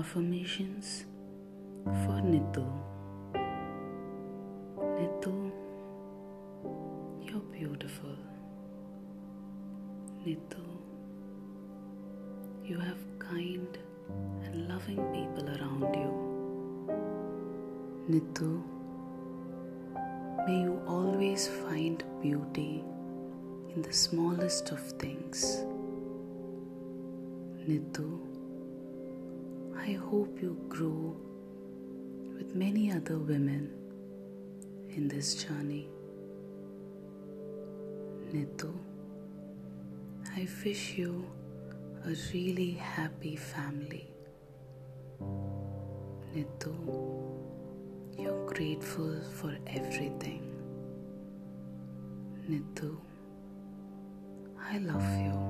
Affirmations for Nitu. Nitu, you're beautiful. Nitu, you have kind and loving people around you. Nitu, may you always find beauty in the smallest of things. Nitu, I hope you grow with many other women in this journey. Nitu, I wish you a really happy family. Nitu, you're grateful for everything. Nitu, I love you.